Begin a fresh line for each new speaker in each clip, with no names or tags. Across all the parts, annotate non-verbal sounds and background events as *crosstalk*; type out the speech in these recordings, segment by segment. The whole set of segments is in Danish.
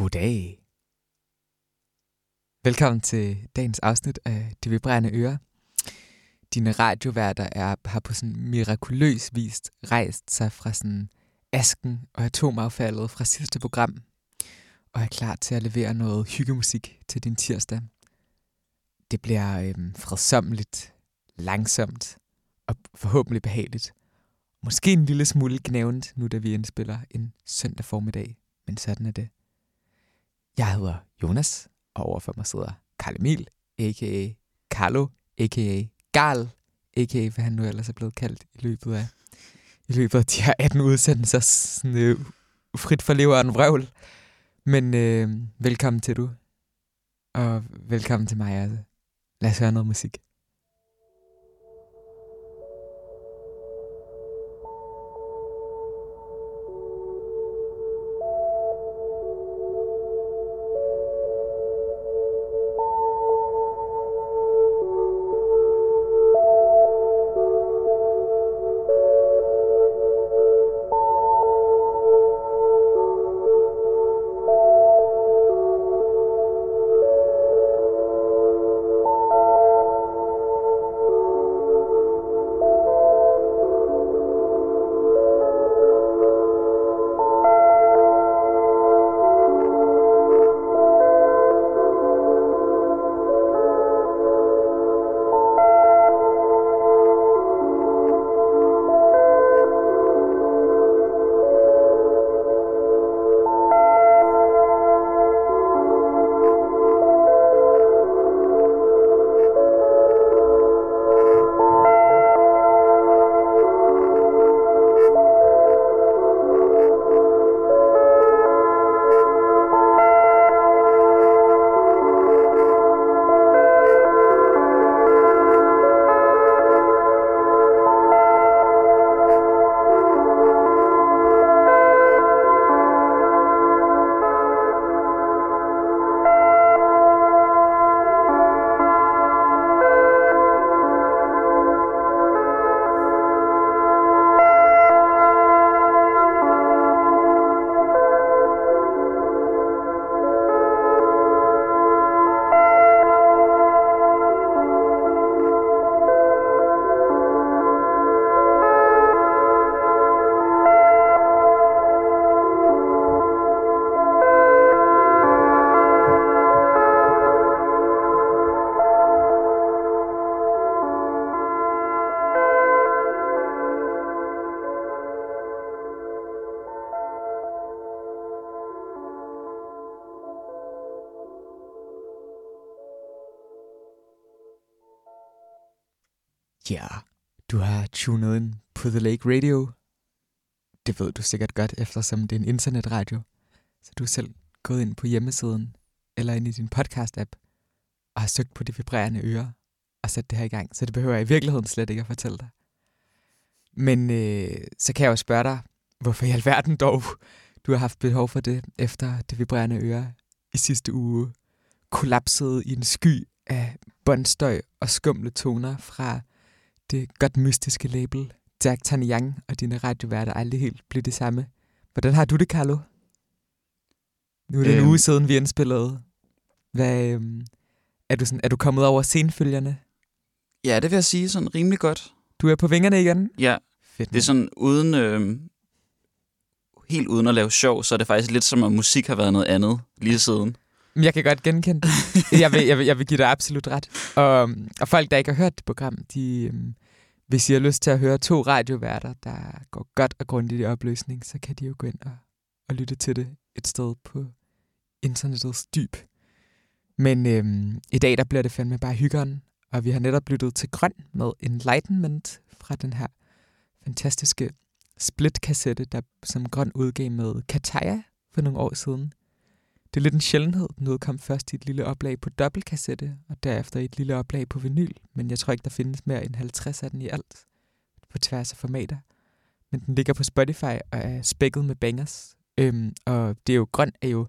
Goddag. Velkommen til dagens afsnit af De Vibrerende Ører. Dine radioværter er, har på sådan mirakuløs vis rejst sig fra sådan asken og atomaffaldet fra sidste program, og er klar til at levere noget hyggemusik til din tirsdag. Det bliver øhm, fredsomligt, langsomt og forhåbentlig behageligt. Måske en lille smule gnævent, nu da vi indspiller en søndag formiddag, men sådan er det. Jeg hedder Jonas, og overfor mig sidder Karl Emil, a.k.a. Carlo, a.k.a. Gal, a.k.a. hvad han nu ellers er blevet kaldt i løbet af, i løbet af de her 18 udsendelser, sådan, øh, frit for leveren vrøvl. Men øh, velkommen til du, og velkommen til mig også. Lad os høre noget musik. På Radio. Det ved du sikkert godt, eftersom det er en internetradio. Så du er selv gået ind på hjemmesiden eller ind i din podcast-app og har søgt på de vibrerende ører og sat det her i gang. Så det behøver jeg i virkeligheden slet ikke at fortælle dig. Men øh, så kan jeg jo spørge dig, hvorfor i alverden dog du har haft behov for det, efter det vibrerende øre i sidste uge kollapsede i en sky af båndstøj og skumle toner fra det godt mystiske label Jack Tanyang og dine radioværter aldrig helt blev det samme. Hvordan har du det, Carlo? Nu er det øhm. en uge siden, vi indspillede. Hvad, øhm, er, du sådan, er du kommet over scenfølgerne?
Ja, det vil jeg sige sådan rimelig godt.
Du er på vingerne igen?
Ja. Fedt, det er sådan uden... Øh, helt uden at lave sjov, så er det faktisk lidt som om musik har været noget andet lige siden.
Jeg kan godt genkende det. Jeg vil, jeg vil, jeg vil give dig absolut ret. Og, og folk, der ikke har hørt det program, de, øhm, hvis I har lyst til at høre to radioværter, der går godt og grundigt i opløsning, så kan de jo gå ind og, og lytte til det et sted på internettets dyb. Men øhm, i dag, der bliver det fandme bare hyggeren, og vi har netop lyttet til Grøn med Enlightenment fra den her fantastiske split-kassette, der som Grøn udgav med Kataya for nogle år siden. Det er lidt en sjældenhed. Den udkom først i et lille oplag på dobbeltkassette, og derefter i et lille oplag på vinyl. Men jeg tror ikke, der findes mere end 50 af den i alt, på tværs af formater. Men den ligger på Spotify og er spækket med bangers. Øhm, og det er jo grøn er jo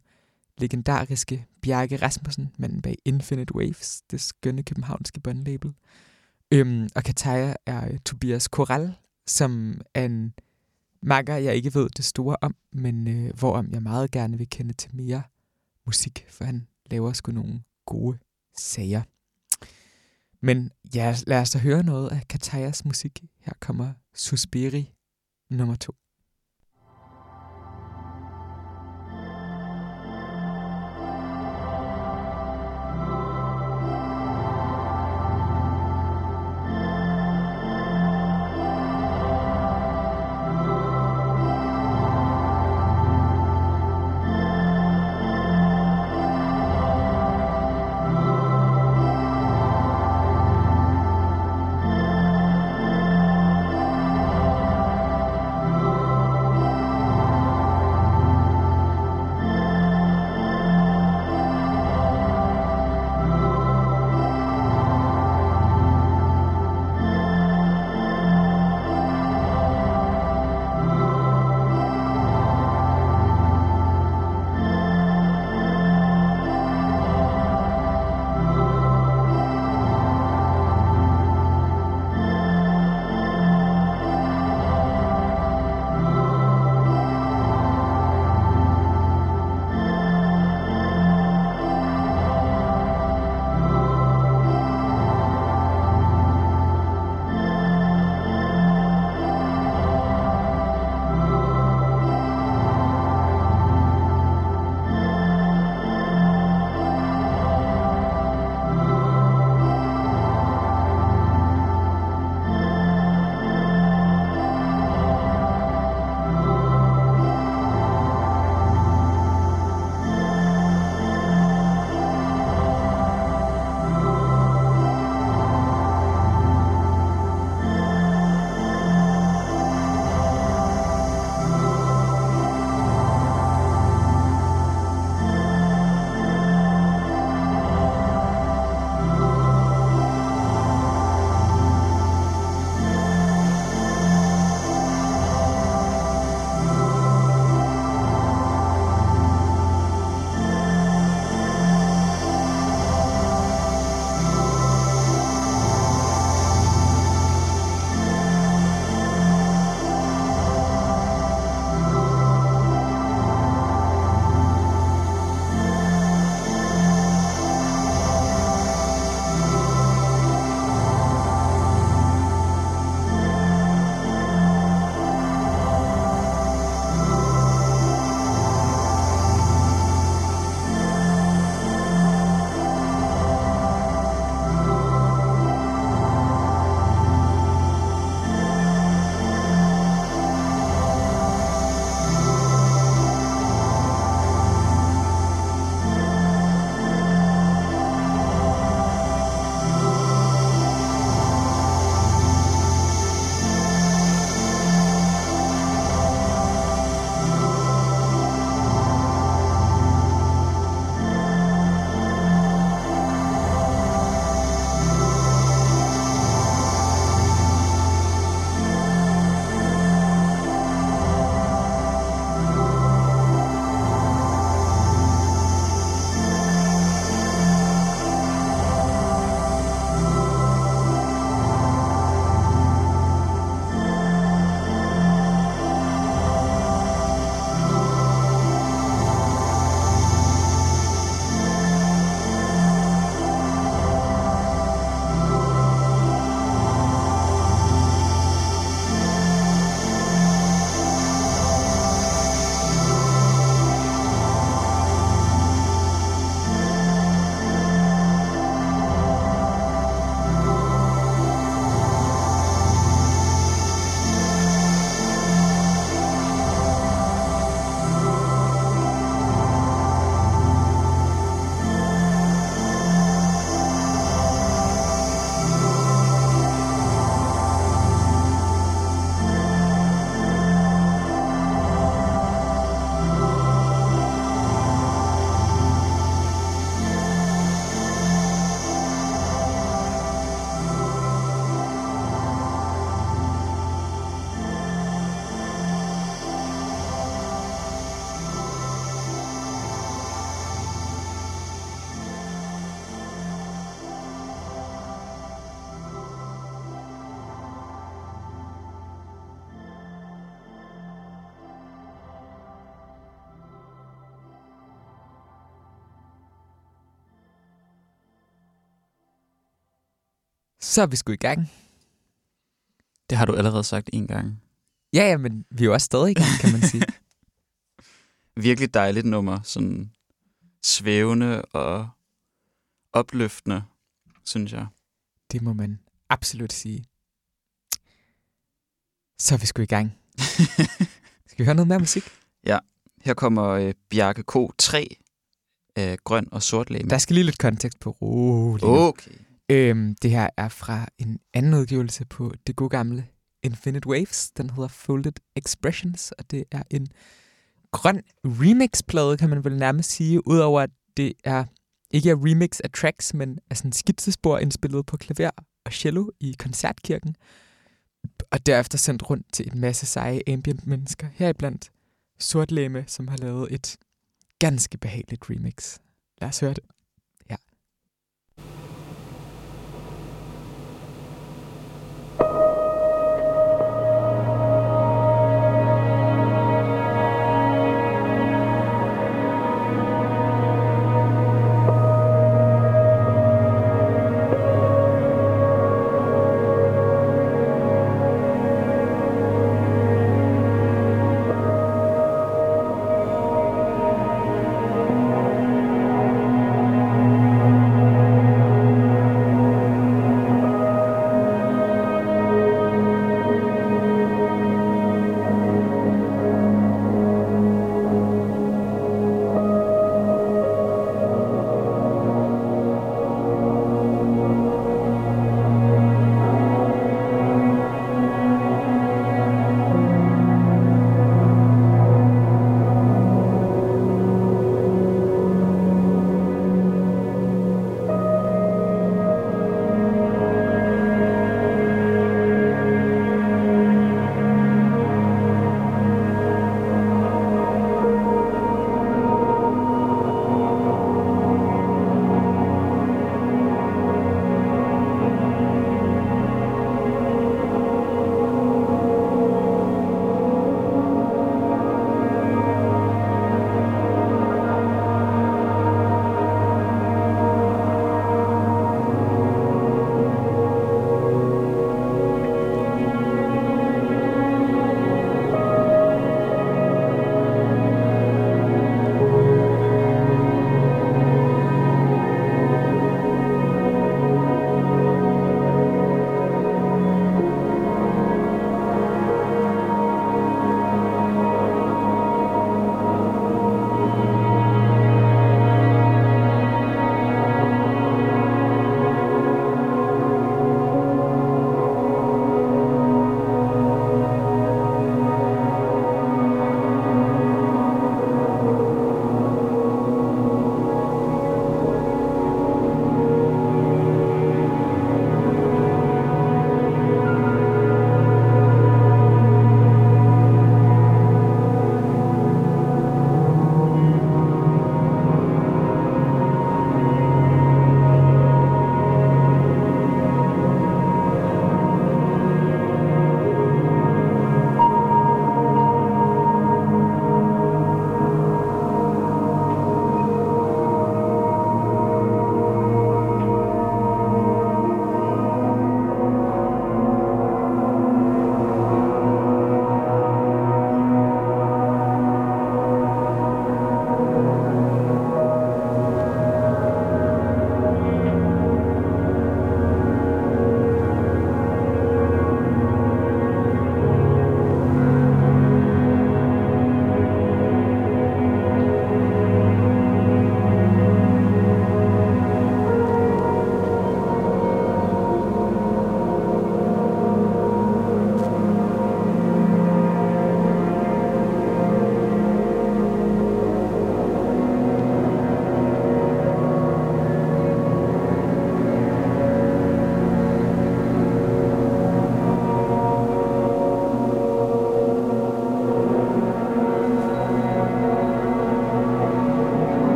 legendariske Bjarke Rasmussen, manden bag Infinite Waves, det skønne københavnske bondlabel. Øhm, og Kataya er øh, Tobias Koral, som er en makker, jeg ikke ved det store om, men øh, hvorom jeg meget gerne vil kende til mere musik, for han laver sgu nogle gode sager. Men ja, lad os da høre noget af Katayas musik. Her kommer Suspiri nummer 2. Så er vi sgu i gang.
Det har du allerede sagt en gang.
Ja, ja, men vi er jo også stadig i gang, kan man sige. *laughs*
Virkelig dejligt nummer. Sådan svævende og opløftende, synes jeg.
det må man absolut sige. Så er vi sgu i gang. *laughs* Skal vi høre noget mere musik?
Her kommer øh, Bjarke K3 af Grøn og Sort Læme.
Der skal lige lidt kontekst på roligt.
Okay.
Øhm, det her er fra en anden udgivelse på det gode gamle Infinite Waves. Den hedder Folded Expressions, og det er en grøn remix-plade, kan man vel nærmest sige, udover at det er ikke er remix af tracks, men er sådan skitsespor indspillet på klaver og cello i koncertkirken, og derefter sendt rundt til en masse seje ambient mennesker, heriblandt Sortlæme, som har lavet et ganske behageligt remix. Lad os høre det.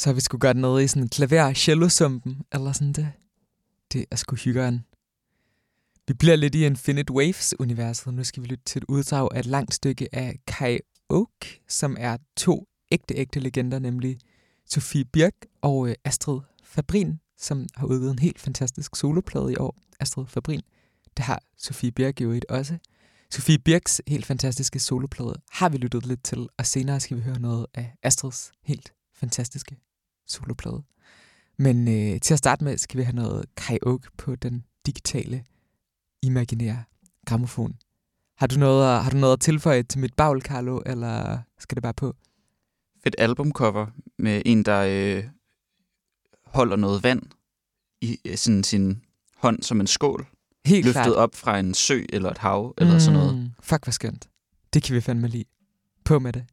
Så har vi skulle gøre det i sådan en klaver cello eller sådan det. Det er sgu hyggeren. Vi bliver lidt i Infinite Waves-universet, og nu skal vi lytte til et uddrag af et langt stykke af Kai Oak, som er to ægte, ægte legender, nemlig Sofie Birk og øh, Astrid Fabrin, som har udgivet en helt fantastisk soloplade i år. Astrid Fabrin, det har Sofie Birk jo et også. Sofie Birks helt fantastiske soloplade har vi lyttet lidt til, og senere skal vi høre noget af Astrids helt fantastiske soloplade. Men øh, til at starte med skal vi have noget Oak på den digitale, imaginære gramofon. Har du noget, at, har du noget at tilføje til mit bagl, Carlo, eller skal det bare på?
Fedt albumcover med en, der øh, holder noget vand i øh, sådan sin hånd som en skål.
Helt
løftet
klart.
op fra en sø eller et hav eller sådan noget.
Mm, Fuck, hvor skønt. Det kan vi fandme lide. På med det.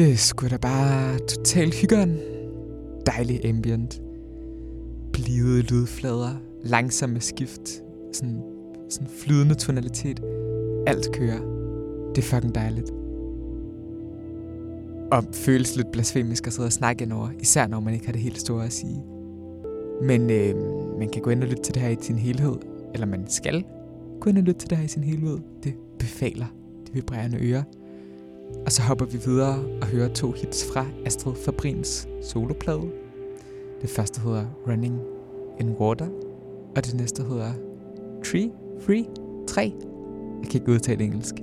Det er sgu da bare totalt hyggeren. Dejlig ambient. Blide lydflader. Langsomme skift. Sådan, sådan flydende tonalitet. Alt kører. Det er fucking dejligt. Og føles lidt blasfemisk at sidde og snakke ind over. Især når man ikke har det helt store at sige. Men øh, man kan gå ind og lytte til det her i sin helhed. Eller man skal gå ind og lytte til det her i sin helhed. Det befaler de vibrerende ører. Og så hopper vi videre og hører to hits fra Astrid Fabrins soloplade. Det første hedder Running in Water, og det næste hedder Tree Free 3. Jeg kan ikke udtale engelsk.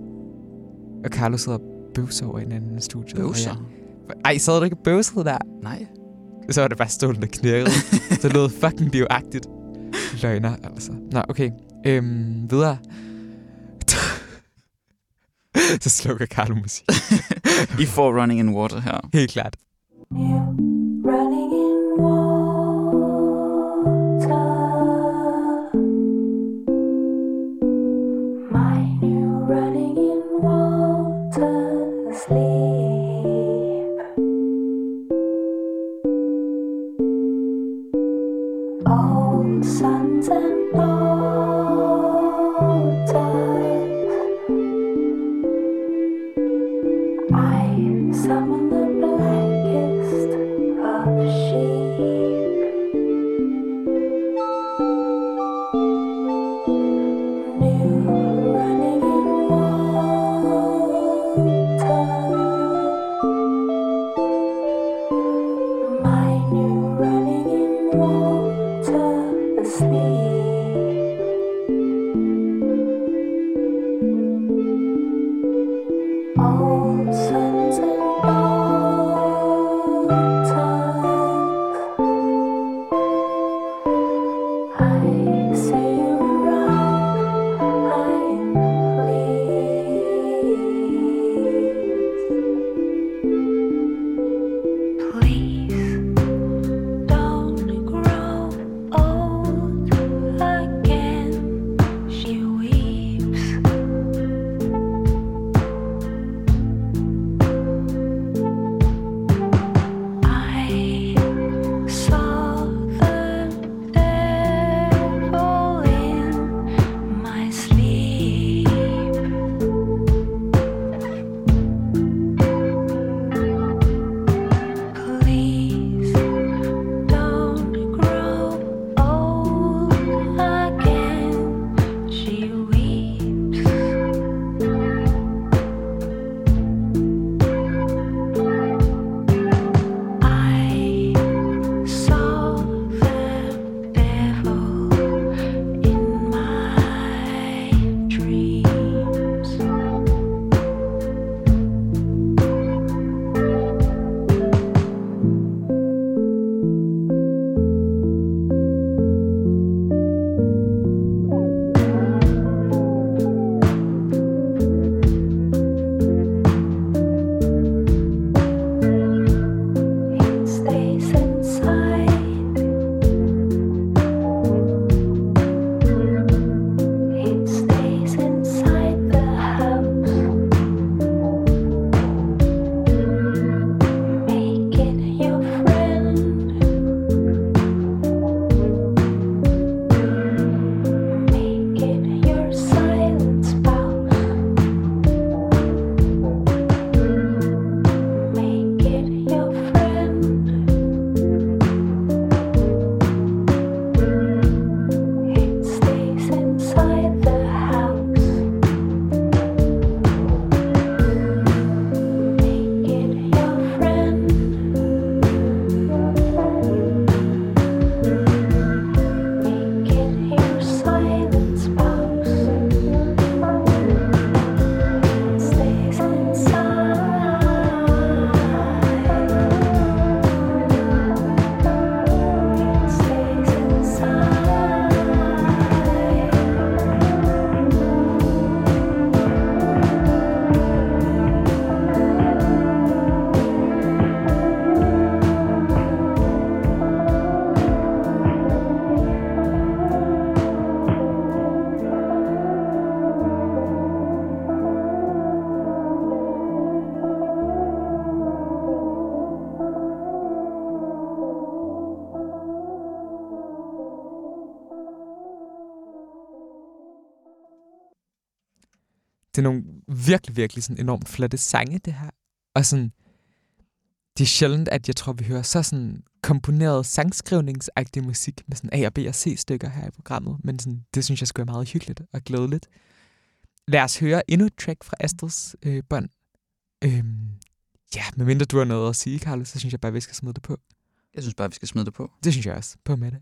Og Carlos sidder bøvser over i en anden studie.
Bøvser?
Ej, sad du ikke og bøvsede der?
Nej.
Så var det bare stolen, der knirkede. *laughs* så det lød fucking livagtigt. Løgner, altså. Nå, okay. Øhm, videre. *laughs* så slukker Carlo musik. *laughs*
I får Running in Water her.
Helt klart.
running
Det er nogle virkelig, virkelig sådan enormt flotte sange, det her. Og sådan, det er sjældent, at jeg tror, vi hører så sådan komponeret sangskrivningsagtig musik med sådan A og B og C stykker her i programmet. Men sådan, det synes jeg skulle være meget hyggeligt og glædeligt. Lad os høre endnu et track fra Astrids øh, bånd. Øhm, ja, medmindre du har noget at sige, Carlos, så synes jeg bare, vi skal smide det på.
Jeg synes bare, vi skal smide det på.
Det synes jeg også. På med det.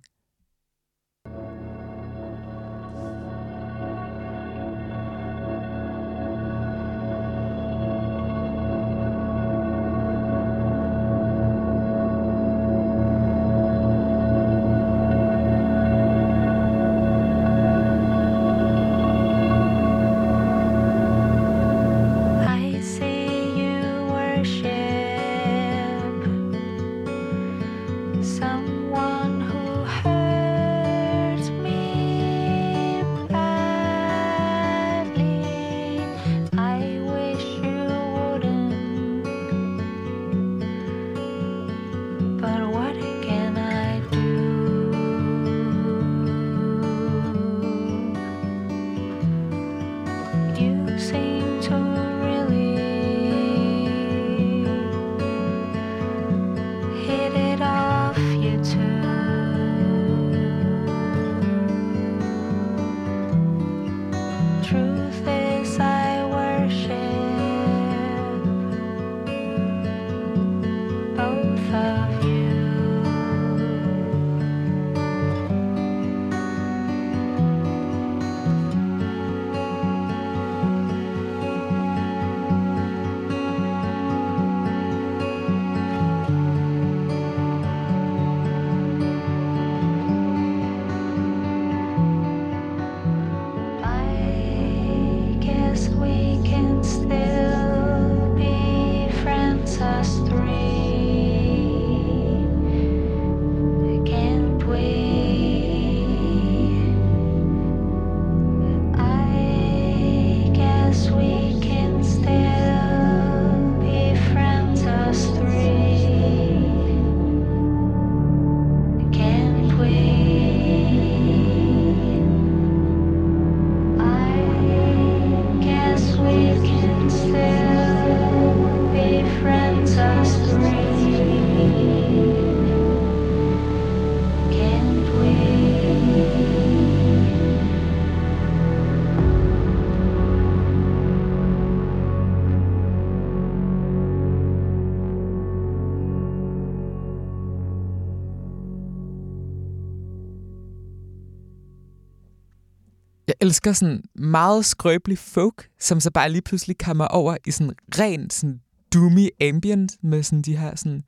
Jeg elsker sådan meget skrøbelig folk, som så bare lige pludselig kommer over i sådan ren sådan doomy ambient med sådan de her sådan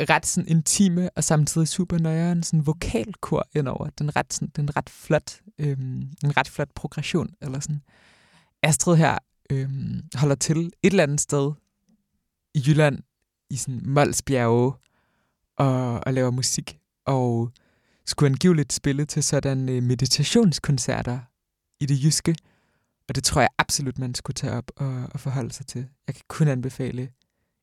ret sådan intime og samtidig super nøjeren sådan vokalkor indover. Den ret sådan, den ret flot, øhm, en ret flot progression eller sådan. Astrid her øhm, holder til et eller andet sted i Jylland i sådan Molsbjerge og, og laver musik og skulle angiveligt spille til sådan øh, meditationskoncerter i det jyske. Og det tror jeg absolut, man skulle tage op og, og forholde sig til. Jeg kan kun anbefale,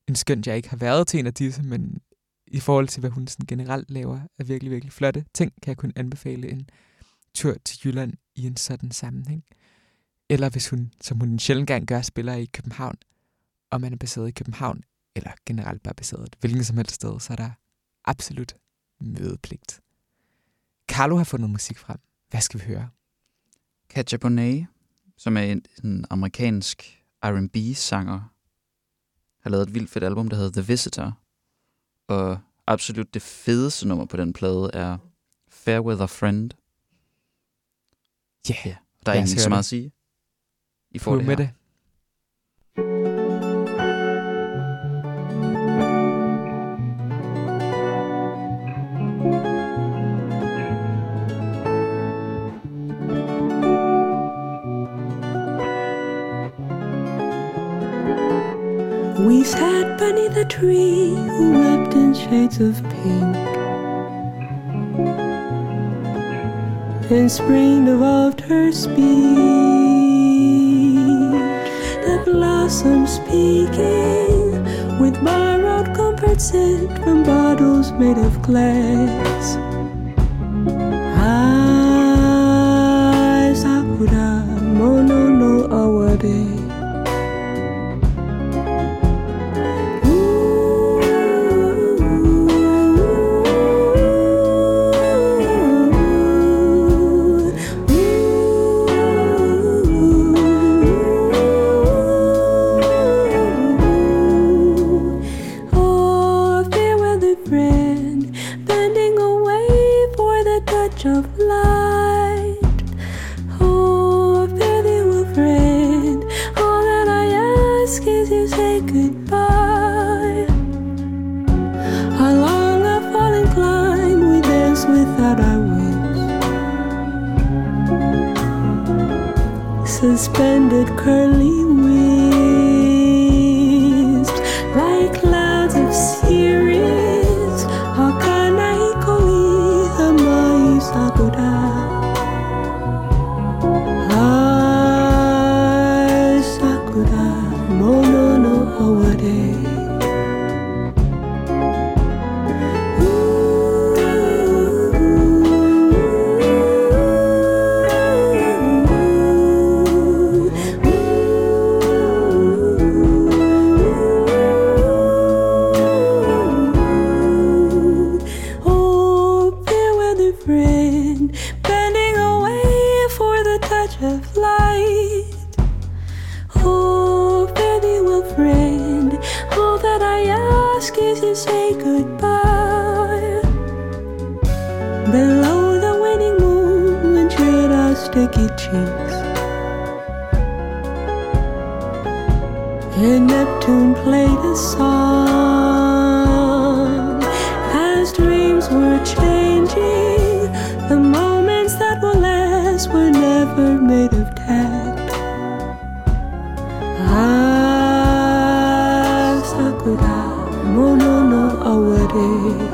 en skønt jeg ikke har været til en af disse, men i forhold til, hvad hun sådan generelt laver af virkelig, virkelig flotte ting, kan jeg kun anbefale en tur til Jylland i en sådan sammenhæng. Eller hvis hun, som hun en sjældent gang gør, spiller i København, og man er baseret i København, eller generelt bare baseret hvilken som helst sted, så er der absolut mødepligt. Carlo har fundet musik frem. Hvad skal vi høre?
Katja Bonet, som er en, en amerikansk R&B-sanger, har lavet et vildt fedt album, der hedder The Visitor. Og absolut det fedeste nummer på den plade er Fair Weather Friend.
Ja, yeah.
Ja, der er egentlig så
det.
meget at sige. I får
På
det
med
her.
det.
We sat beneath a tree wrapped in shades of pink. And spring devolved her speech, the blossoms speaking with borrowed comfort sent from bottles made of glass. I of light. Oh, thee well, friend. All that I ask is you say goodbye. Below the waning moon, and tread our sticky cheeks. And Neptune played a song day.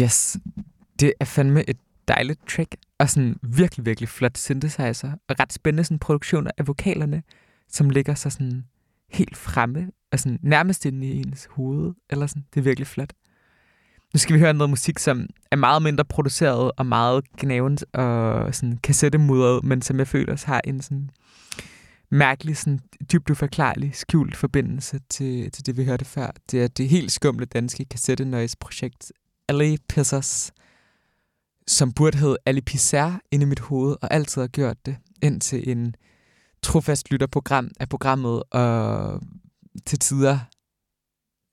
Yes, det er fandme et dejligt track, og sådan virkelig, virkelig flot synthesizer, og ret spændende sådan produktioner af vokalerne, som ligger så sådan helt fremme, og sådan nærmest inde i ens hoved, eller sådan. Det er virkelig flot. Nu skal vi høre noget musik, som er meget mindre produceret, og meget gnavent og sådan kassettemudret, men som jeg føler også har en sådan mærkelig, sådan dybt uforklarlig, skjult forbindelse til, til det, vi hørte før. Det er det helt skumle danske kassette-noise-projekt Ali Pissers, som burde hedde Ali Pisser inde i mit hoved, og altid har gjort det, indtil en trofast lytterprogram af programmet, og til tider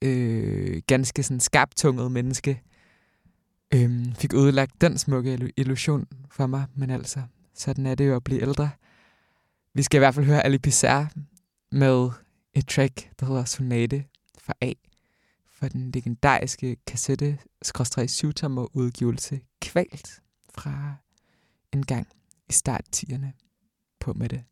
øh, ganske sådan skarptunget menneske, øh, fik ødelagt den smukke illusion for mig, men altså, sådan er det jo at blive ældre. Vi skal i hvert fald høre Ali Pissar med et track, der hedder Sonate fra A for den legendariske kassette syvtommer udgivelse Kvalt fra en gang i start på med det.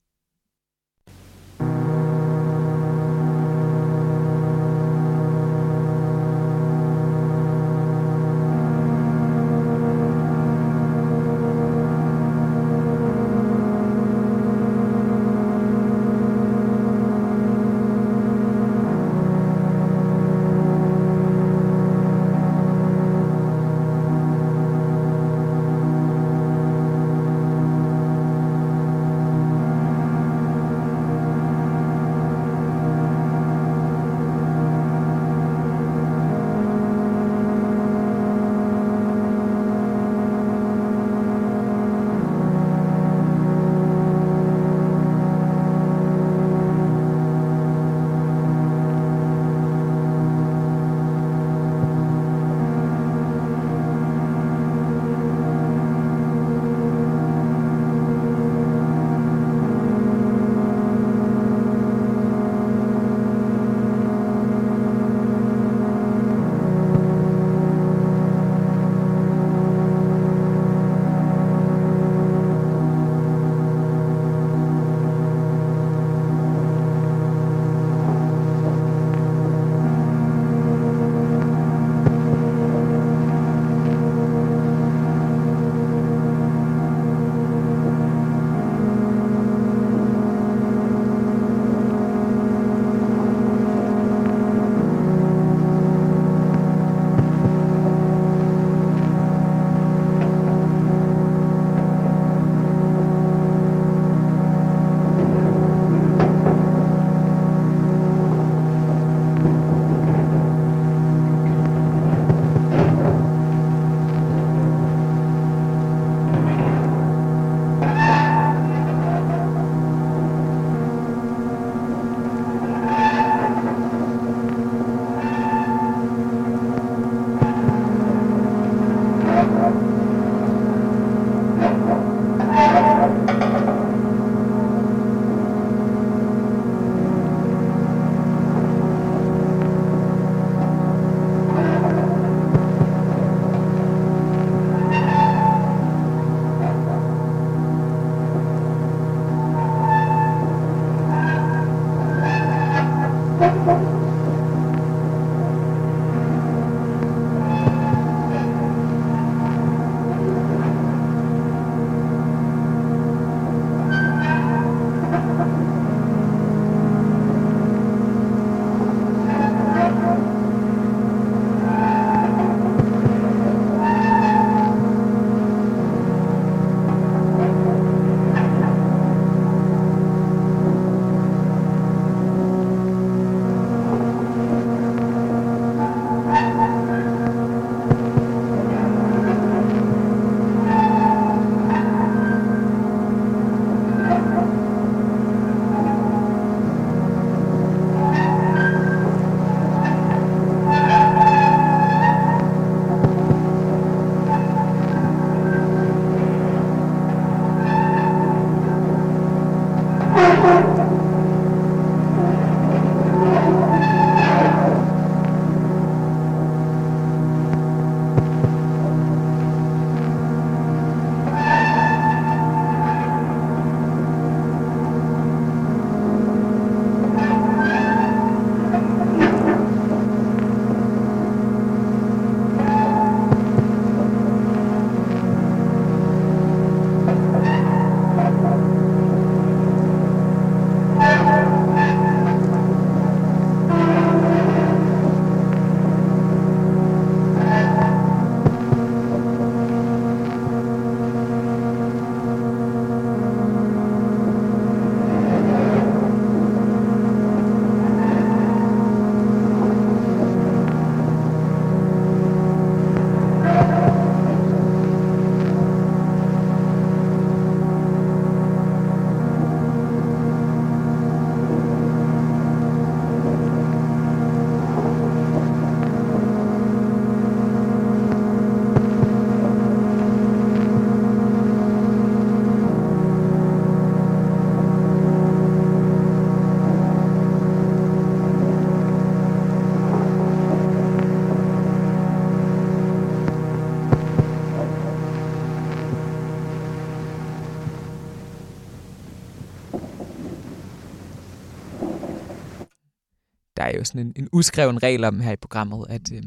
Jo sådan en, en uskreven regel om her i programmet, at øh,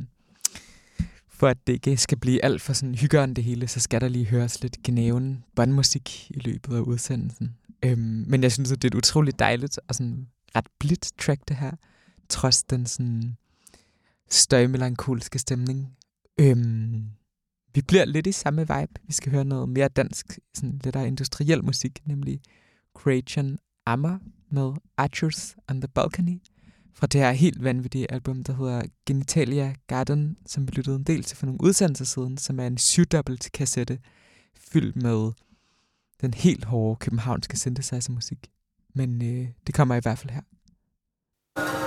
for at det ikke skal blive alt for sådan hyggeren det hele, så skal der lige høres lidt genaven båndmusik i løbet af udsendelsen. Øhm, men jeg synes, at det er et utroligt dejligt og sådan ret blidt track, det her. Trods den sådan støjmelankolske stemning. Øhm, vi bliver lidt i samme vibe. Vi skal høre noget mere dansk, sådan lidt af industriel musik, nemlig Creation Ammer med Archers on the Balcony fra det her helt vanvittige album, der hedder Genitalia Garden, som vi lyttede en del til for nogle udsendelser siden, som er en syvdobbelt kassette fyldt med den helt hårde københavnske synthesizer-musik. Men øh, det kommer i hvert fald her.
Thank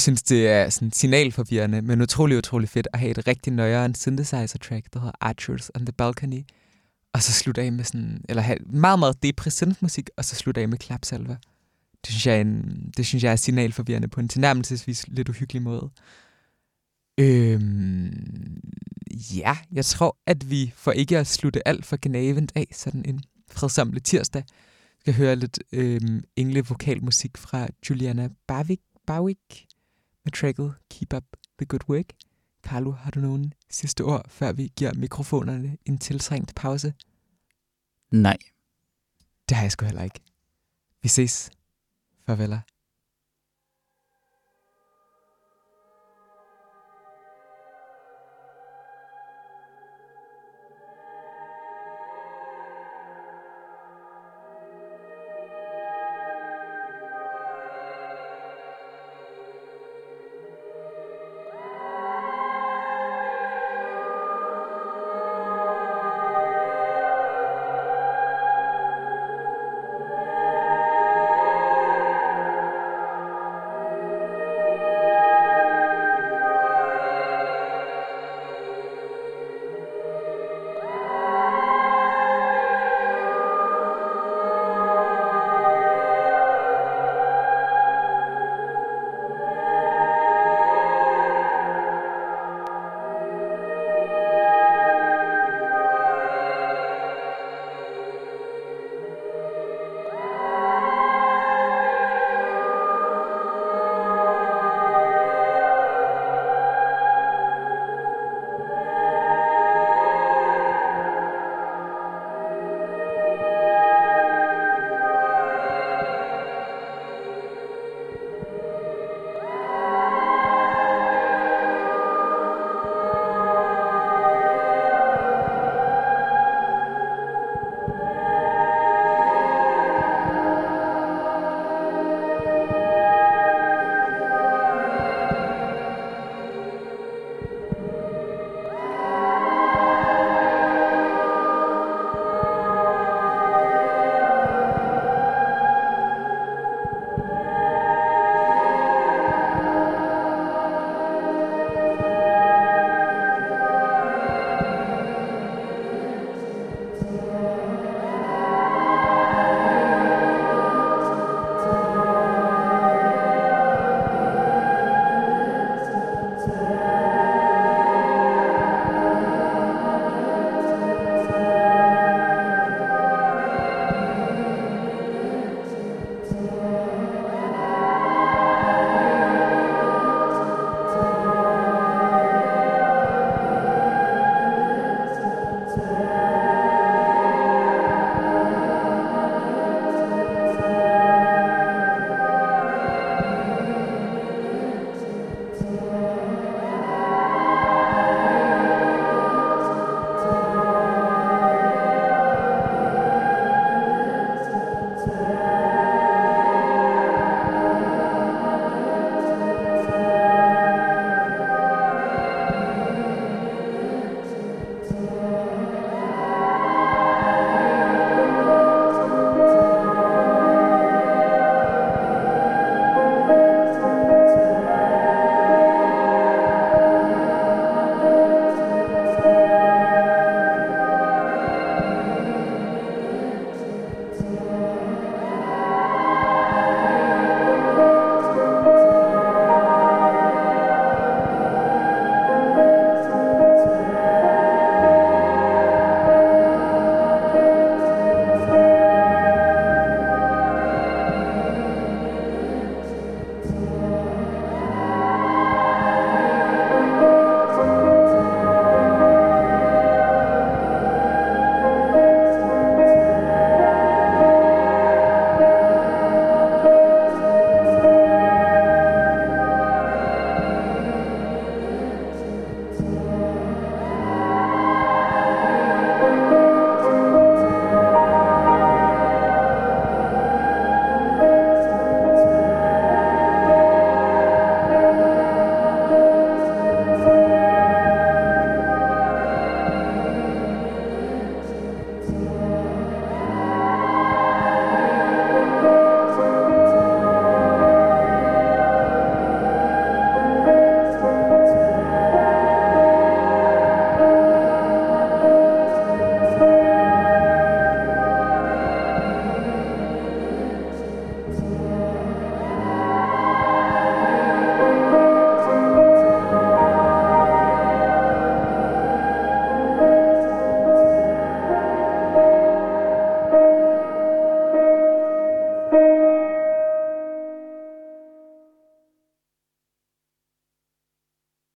Jeg synes, det er sådan signalforvirrende, men utrolig, utrolig fedt at have et rigtig nøjere synthesizer-track, der hedder Archers on the Balcony, og så slutte af med sådan, eller have meget, meget depressiv musik, og så slutte af med klapsalver. Det synes jeg er, en, det synes jeg er signalforvirrende på en tilnærmelsesvis lidt uhyggelig måde. Øhm, ja, jeg tror, at vi for ikke at slutte alt for gnavent af sådan en fredsamle tirsdag, skal høre lidt øhm, engle vokalmusik fra Juliana Bavik. Bavik med tracket Keep Up The Good Work. Carlo, har du nogen sidste ord, før vi giver mikrofonerne en tiltrængt pause?
Nej.
Det har jeg sgu heller ikke. Vi ses. Farveler.